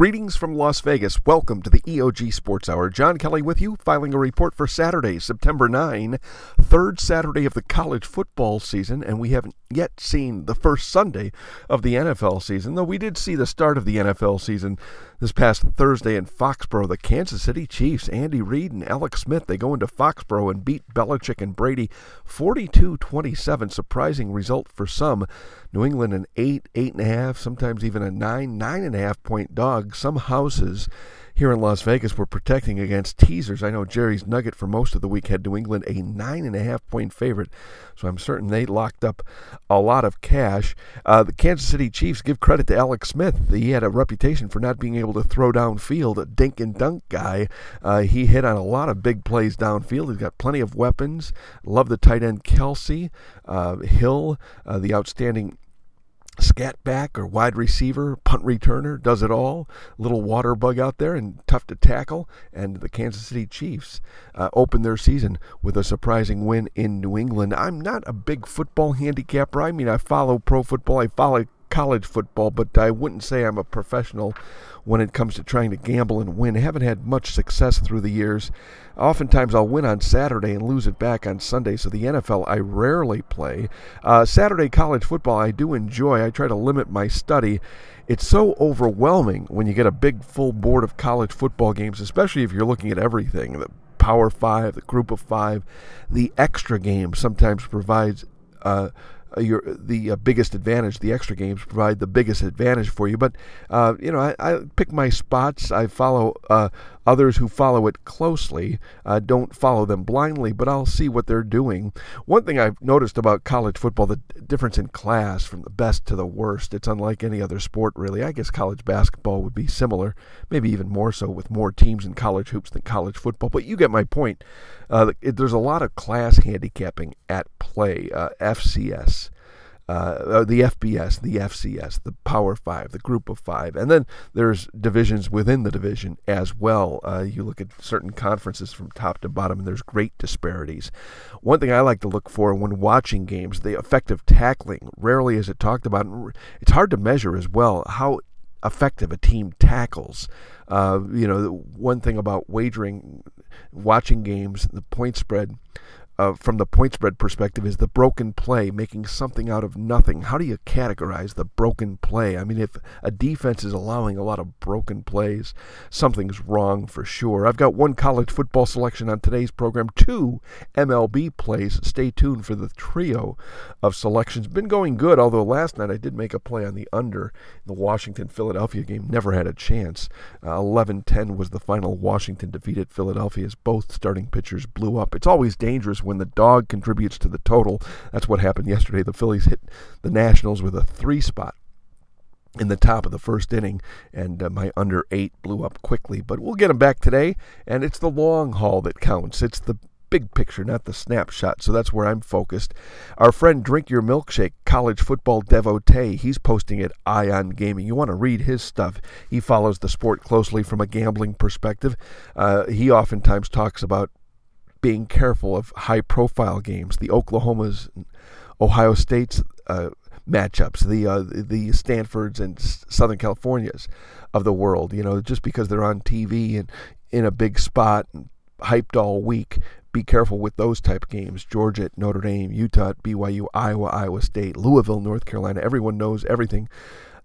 Greetings from Las Vegas. Welcome to the EOG Sports Hour. John Kelly with you, filing a report for Saturday, September 9, third Saturday of the college football season, and we haven't yet seen the first Sunday of the NFL season, though we did see the start of the NFL season this past Thursday in Foxborough. The Kansas City Chiefs, Andy Reid and Alex Smith, they go into Foxborough and beat Belichick and Brady 42 27. Surprising result for some. New England an eight, eight and a half, sometimes even a nine, nine and a half point dog. Some houses here in Las Vegas were protecting against teasers. I know Jerry's Nugget for most of the week had New England a nine and a half point favorite, so I'm certain they locked up a lot of cash. Uh, the Kansas City Chiefs give credit to Alex Smith. He had a reputation for not being able to throw downfield, a dink and dunk guy. Uh, he hit on a lot of big plays downfield. He's got plenty of weapons. Love the tight end Kelce, uh, Hill, uh, the outstanding scat back or wide receiver, punt returner, does it all. Little water bug out there and tough to tackle. And the Kansas City Chiefs uh, open their season with a surprising win in New England. I'm not a big football handicapper. I mean, I follow pro football, I follow college football, but I wouldn't say I'm a professional when it comes to trying to gamble and win. I haven't had much success through the years. Oftentimes I'll win on Saturday and lose it back on Sunday, so the NFL I rarely play. Uh, Saturday college football I do enjoy. I try to limit my study. It's so overwhelming when you get a big full board of college football games, especially if you're looking at everything the Power Five, the Group of Five. The extra game sometimes provides. Uh, uh, your the uh, biggest advantage. The extra games provide the biggest advantage for you. But uh, you know, I, I, pick my spots. I follow uh, others who follow it closely. Uh, don't follow them blindly, but I'll see what they're doing. One thing I've noticed about college football: the difference in class from the best to the worst. It's unlike any other sport, really. I guess college basketball would be similar, maybe even more so, with more teams in college hoops than college football. But you get my point. Uh, it, there's a lot of class handicapping at play. FCS uh, the FBS, the FCS, the Power Five, the Group of Five, and then there's divisions within the division as well. Uh, you look at certain conferences from top to bottom, and there's great disparities. One thing I like to look for when watching games, the effective tackling. Rarely is it talked about. It's hard to measure as well how effective a team tackles. Uh, you know, one thing about wagering, watching games, the point spread uh, from the point spread perspective is the broken play, making something out of nothing. How do you categorize the broken play? I mean, if a defense is allowing a lot of broken plays, something's wrong for sure. I've got one college football selection on today's program, two MLB plays. Stay tuned for the trio of selections. Been going good, although last night I did make a play on the under. in The Washington Philadelphia game never had a chance. Uh, 11 10 was the final. Washington defeated Philadelphia as both starting pitchers blew up. It's always dangerous when the dog contributes to the total. That's what happened yesterday. The Phillies hit the Nationals with a three spot in the top of the first inning, and uh, my under eight blew up quickly. But we'll get them back today, and it's the long haul that counts. It's the big picture, not the snapshot. So that's where I'm focused. Our friend Drink Your Milkshake, college football devotee, he's posting at Eye on Gaming. You want to read his stuff. He follows the sport closely from a gambling perspective. Uh, he oftentimes talks about being careful of high profile games, the Oklahomas, Ohio State's uh, matchups, the uh, the Stanfords and Southern Californias of the world. You know, just because they're on TV and in a big spot and hyped all week, be careful with those type of games. Georgia at Notre Dame, Utah at BYU, Iowa, Iowa State, Louisville, North Carolina. Everyone knows everything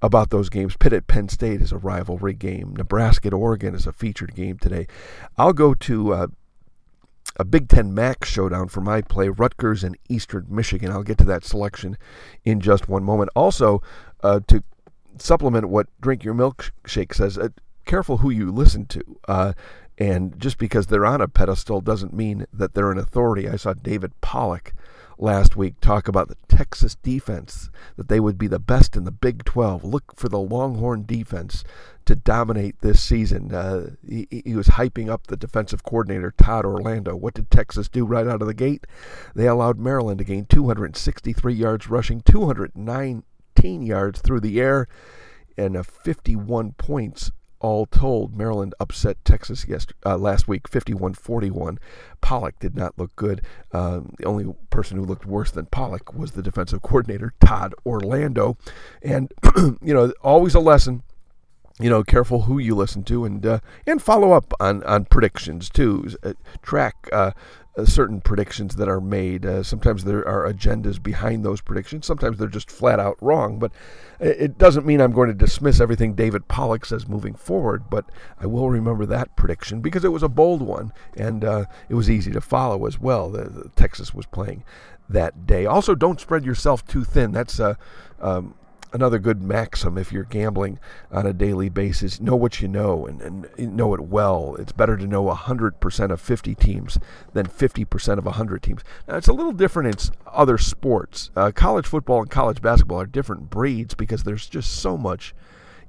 about those games. Pitt at Penn State is a rivalry game. Nebraska at Oregon is a featured game today. I'll go to uh, a Big Ten MAC showdown for my play, Rutgers and Eastern Michigan. I'll get to that selection in just one moment. Also, uh, to supplement what Drink Your Milkshake says, uh, careful who you listen to. Uh, and just because they're on a pedestal doesn't mean that they're an authority. I saw David Pollack last week talk about the Texas defense, that they would be the best in the Big 12. Look for the Longhorn defense to dominate this season. Uh, he, he, was hyping up the defensive coordinator, Todd Orlando. What did Texas do right out of the gate? They allowed Maryland to gain 263 yards rushing, 219 yards through the air, and 51 points all told, Maryland upset Texas yesterday, uh, last week, 51-41. Pollack did not look good. Uh, the only person who looked worse than Pollack was the defensive coordinator, Todd Orlando. And, you know, always a lesson you know, careful who you listen to, and uh, and follow up on on predictions too. Uh, track uh, uh, certain predictions that are made. Uh, sometimes there are agendas behind those predictions. Sometimes they're just flat out wrong. But it doesn't mean I'm going to dismiss everything David Pollack says moving forward. But I will remember that prediction because it was a bold one and uh, it was easy to follow as well. The, the Texas was playing that day. Also, don't spread yourself too thin. That's uh, um, another good maxim if you're gambling on a daily basis. Know what you know and, and know it well. It's better to know 100% of 50 teams than 50% of 100 teams. Now, it's a little different in other sports. Uh, college football and college basketball are different breeds because there's just so much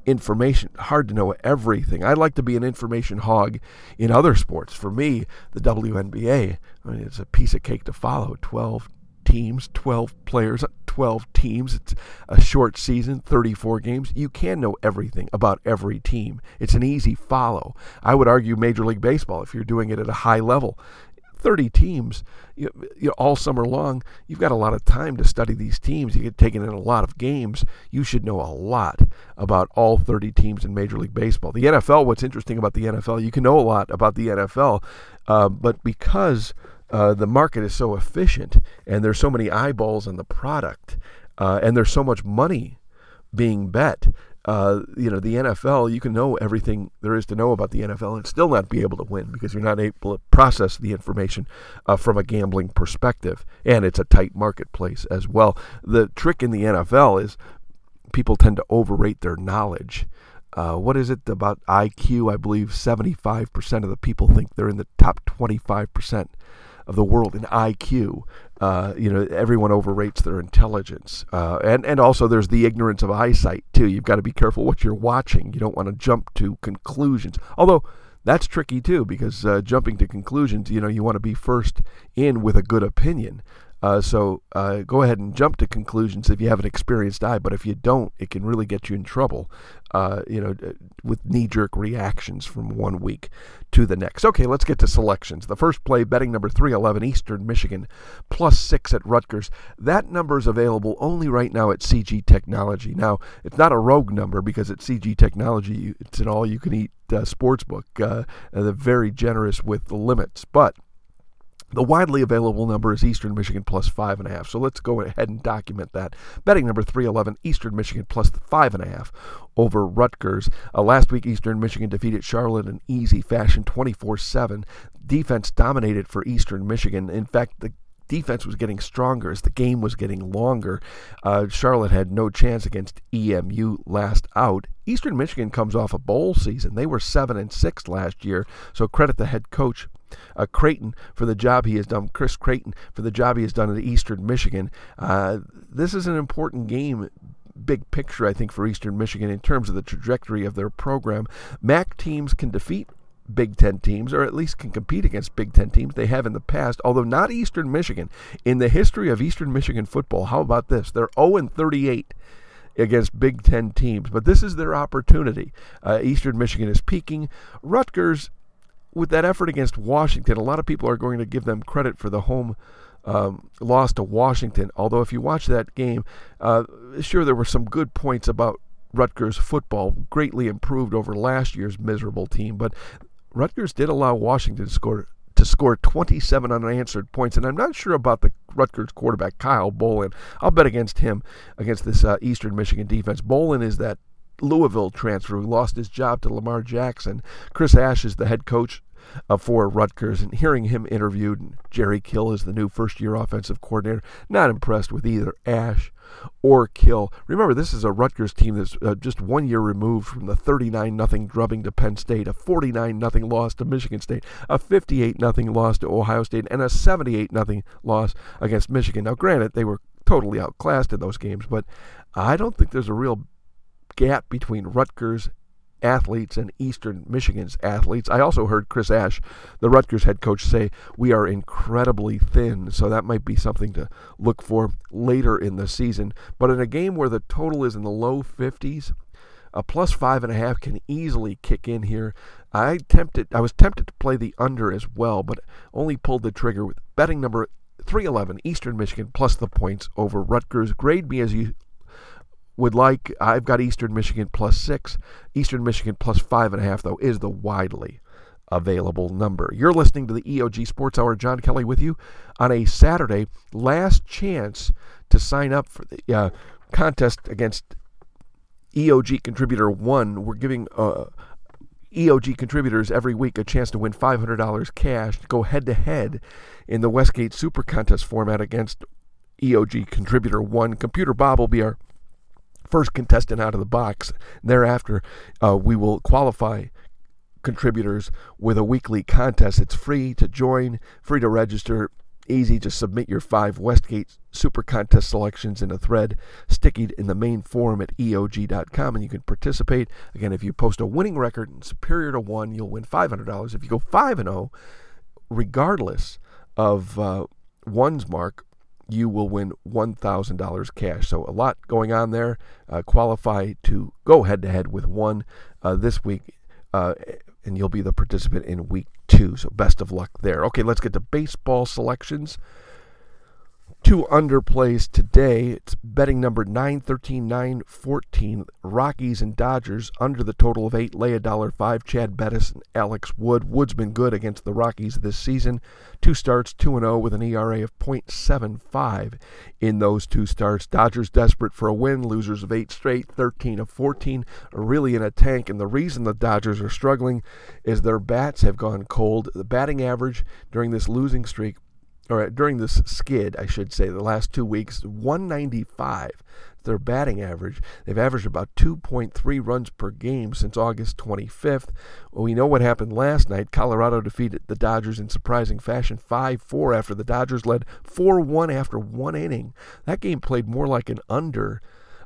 information. Hard to know everything. I'd like to be an information hog in other sports. For me, the WNBA, I mean, it's a piece of cake to follow. 12, teams, 12 players, 12 teams. It's a short season, 34 games. You can know everything about every team. It's an easy follow. I would argue Major League Baseball, if you're doing it at a high level, 30 teams you, you know, all summer long, you've got a lot of time to study these teams. You get taken in a lot of games. You should know a lot about all 30 teams in Major League Baseball. The NFL, what's interesting about the NFL, you can know a lot about the NFL, uh, but because uh, the market is so efficient and there's so many eyeballs on the product uh, and there's so much money being bet. Uh, you know, the NFL, you can know everything there is to know about the NFL and still not be able to win because you're not able to process the information uh, from a gambling perspective. And it's a tight marketplace as well. The trick in the NFL is people tend to overrate their knowledge. Uh, what is it about IQ? I believe 75% of the people think they're in the top 25% of the world in IQ. Uh, you know, everyone overrates their intelligence, uh, and and also there's the ignorance of eyesight too. You've got to be careful what you're watching. You don't want to jump to conclusions. Although that's tricky too, because uh, jumping to conclusions, you know, you want to be first in with a good opinion. Uh, so uh, go ahead and jump to conclusions if you have an experienced eye, but if you don't, it can really get you in trouble. Uh, you know, with knee-jerk reactions from one week to the next. Okay, let's get to selections. The first play, betting number 311, Eastern Michigan, plus six at Rutgers. That number is available only right now at CG Technology. Now, it's not a rogue number because at CG Technology, it's an all-you-can-eat uh, sports book. Uh, they're very generous with the limits, but the widely available number is Eastern Michigan plus five and a half. So let's go ahead and document that. Betting number 311, Eastern Michigan plus five and a half over Rutgers. Uh, last week, Eastern Michigan defeated Charlotte in easy fashion, 24 7. Defense dominated for Eastern Michigan. In fact, the defense was getting stronger as the game was getting longer. Uh, Charlotte had no chance against EMU last out. Eastern Michigan comes off a bowl season. They were seven and six last year, so credit the head coach uh, Creighton for the job he has done, Chris Creighton for the job he has done at Eastern Michigan. Uh, this is an important game big picture, I think, for Eastern Michigan in terms of the trajectory of their program. MAC teams can defeat Big Ten teams, or at least can compete against Big Ten teams. They have in the past, although not Eastern Michigan. In the history of Eastern Michigan football, how about this? They're 0 38 against Big Ten teams, but this is their opportunity. Uh, Eastern Michigan is peaking. Rutgers with that effort against Washington, a lot of people are going to give them credit for the home um, loss to Washington. Although, if you watch that game, uh, sure, there were some good points about Rutgers football, greatly improved over last year's miserable team. But Rutgers did allow Washington to score to score 27 unanswered points, and I'm not sure about the Rutgers quarterback Kyle Bolin. I'll bet against him against this uh, Eastern Michigan defense. Bolin is that Louisville transfer who lost his job to Lamar Jackson. Chris Ash is the head coach uh, for Rutgers, and hearing him interviewed, Jerry Kill is the new first year offensive coordinator, not impressed with either Ash or Kill. Remember, this is a Rutgers team that's uh, just one year removed from the 39 0 drubbing to Penn State, a 49 0 loss to Michigan State, a 58 0 loss to Ohio State, and a 78 0 loss against Michigan. Now, granted, they were totally outclassed in those games, but I don't think there's a real gap between Rutgers athletes and Eastern Michigan's athletes. I also heard Chris Ash, the Rutgers head coach, say we are incredibly thin, so that might be something to look for later in the season. But in a game where the total is in the low 50s, a plus five and a half can easily kick in here. I tempted, I was tempted to play the under as well, but only pulled the trigger with betting number 311 Eastern Michigan plus the points over Rutgers. Grade me as you would like, I've got Eastern Michigan plus six. Eastern Michigan plus five and a half, though, is the widely available number. You're listening to the EOG Sports Hour. John Kelly with you on a Saturday. Last chance to sign up for the uh, contest against EOG Contributor 1. We're giving uh, EOG contributors every week a chance to win $500 cash to go head to head in the Westgate Super Contest format against EOG Contributor 1. Computer Bob will be our first contestant out of the box. Thereafter, uh, we will qualify contributors with a weekly contest. It's free to join, free to register, easy. Just submit your five Westgate Super Contest selections in a thread, stickied in the main forum at EOG.com, and you can participate. Again, if you post a winning record superior to one, you'll win $500. If you go 5 and 0, regardless of uh, one's mark, you will win $1,000 cash. So a lot going on there. Uh, qualify to go head to head with one uh, this week, uh, and you'll be the participant in week two. So best of luck there. Okay, let's get to baseball selections two underplays today. It's betting number 913, 914. Rockies and Dodgers under the total of eight. Lay a dollar five. Chad Bettis and Alex Wood. Wood's been good against the Rockies this season. Two starts, 2 and 0 with an ERA of .75 in those two starts. Dodgers desperate for a win. Losers of eight straight, 13 of 14. Are really in a tank. And the reason the Dodgers are struggling is their bats have gone cold. The batting average during this losing streak or during this skid, I should say, the last two weeks, 195. Their batting average. They've averaged about 2.3 runs per game since August 25th. Well, we know what happened last night. Colorado defeated the Dodgers in surprising fashion 5 4 after the Dodgers led 4 1 after one inning. That game played more like an under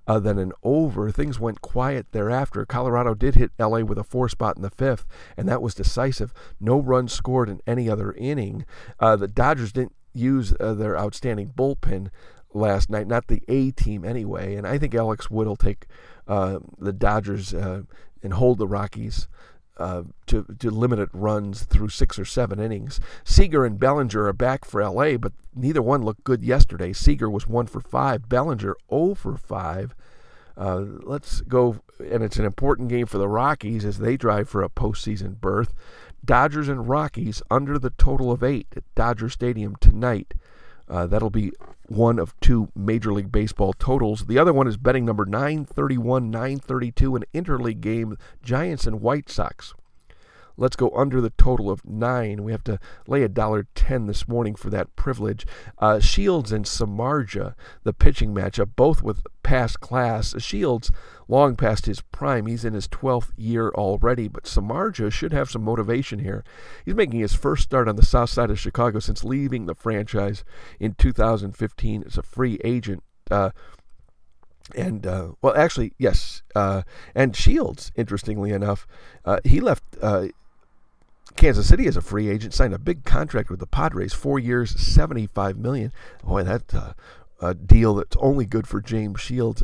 uh, than an over. Things went quiet thereafter. Colorado did hit LA with a four spot in the fifth, and that was decisive. No runs scored in any other inning. Uh, the Dodgers didn't use uh, their outstanding bullpen last night, not the A team anyway. And I think Alex Wood will take uh, the Dodgers uh, and hold the Rockies. Uh, to, to limited runs through six or seven innings. Seager and Bellinger are back for LA, but neither one looked good yesterday. Seager was one for five, Bellinger 0 for five. Uh, let's go, and it's an important game for the Rockies as they drive for a postseason berth. Dodgers and Rockies under the total of eight at Dodger Stadium tonight. Uh, that'll be one of two Major League Baseball totals. The other one is betting number 931, 932, an interleague game, Giants and White Sox. Let's go under the total of nine. We have to lay a dollar ten this morning for that privilege. Uh, Shields and Samardzija, the pitching matchup, both with past class. Shields long past his prime. He's in his 12th year already, but Samardzija should have some motivation here. He's making his first start on the south side of Chicago since leaving the franchise in 2015 as a free agent. Uh, and uh, well, actually, yes. Uh, and Shields, interestingly enough, uh, he left uh, Kansas City as a free agent, signed a big contract with the Padres, four years, seventy-five million. Boy, that's uh, a deal that's only good for James Shields.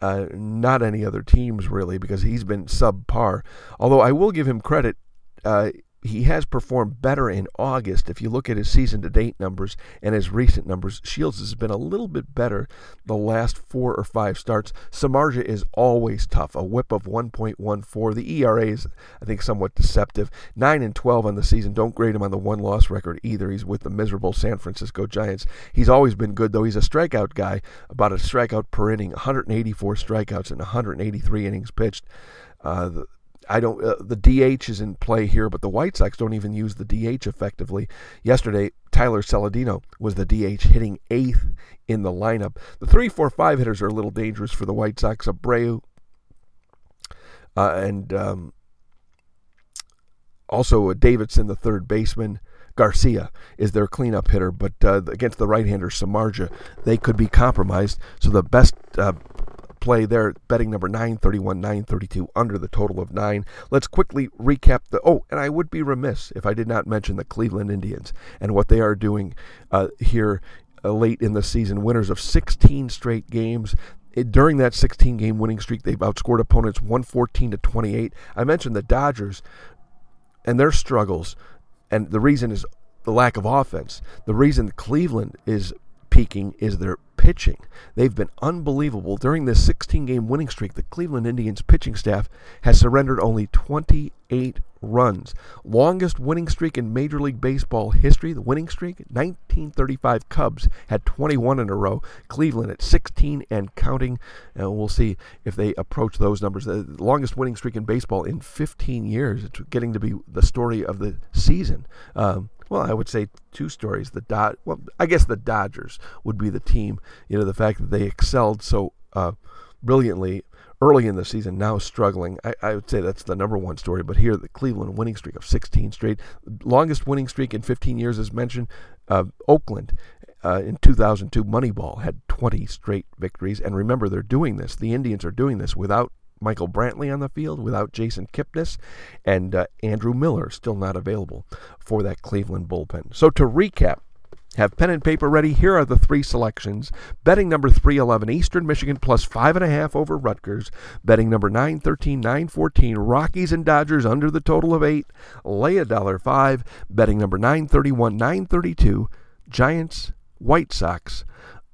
Uh, not any other teams really, because he's been subpar. Although I will give him credit, uh, he has performed better in August. If you look at his season to date numbers and his recent numbers, Shields has been a little bit better the last four or five starts. Samardzija is always tough, a whip of 1.14. The ERA is, I think, somewhat deceptive. 9 and 12 on the season. Don't grade him on the one loss record either. He's with the miserable San Francisco Giants. He's always been good, though. He's a strikeout guy, about a strikeout per inning, 184 strikeouts in 183 innings pitched. Uh, the, I don't. Uh, the DH is in play here, but the White Sox don't even use the DH effectively. Yesterday, Tyler Saladino was the DH, hitting eighth in the lineup. The three, four, five hitters are a little dangerous for the White Sox. Abreu uh, and um, also Davidson, the third baseman. Garcia is their cleanup hitter, but uh, against the right-hander Samardzija, they could be compromised. So the best uh, play there, betting number 931, 932, under the total of nine. Let's quickly recap the. Oh, and I would be remiss if I did not mention the Cleveland Indians and what they are doing uh, here uh, late in the season. Winners of 16 straight games. During that 16 game winning streak, they've outscored opponents 114 to 28. I mentioned the Dodgers and their struggles, and the reason is the lack of offense. The reason Cleveland is peaking is their pitching. They've been unbelievable. During this 16 game winning streak, the Cleveland Indians pitching staff has surrendered only 28 runs. Longest winning streak in Major League Baseball history, the winning streak, 1935 Cubs had 21 in a row. Cleveland at 16 and counting. And we'll see if they approach those numbers. The longest winning streak in baseball in 15 years. It's getting to be the story of the season. Um, well, I would say two stories. The Dod, well, I guess the Dodgers would be the team. You know, the fact that they excelled so uh, brilliantly early in the season, now struggling. I, I, would say that's the number one story. But here, the Cleveland winning streak of 16 straight, longest winning streak in 15 years, as mentioned. Uh, Oakland uh, in 2002, Moneyball had 20 straight victories. And remember, they're doing this. The Indians are doing this without Michael Brantley on the field without Jason Kipnis, and uh, Andrew Miller still not available for that Cleveland bullpen. So to recap, have pen and paper ready. Here are the three selections. Betting number 311, Eastern Michigan plus 5.5 over Rutgers. Betting number 913, 914, Rockies and Dodgers under the total of 8. Lay a dollar 5. Betting number 931, 932, Giants, White Sox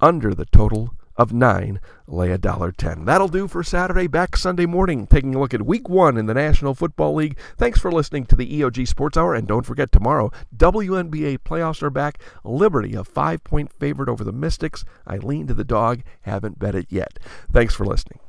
under the total of nine, lay a dollar ten. That'll do for Saturday. Back Sunday morning, taking a look at week one in the National Football League. Thanks for listening to the EOG Sports Hour. And don't forget, tomorrow, WNBA playoffs are back. Liberty, a five point favorite over the Mystics. I lean to the dog, haven't bet it yet. Thanks for listening.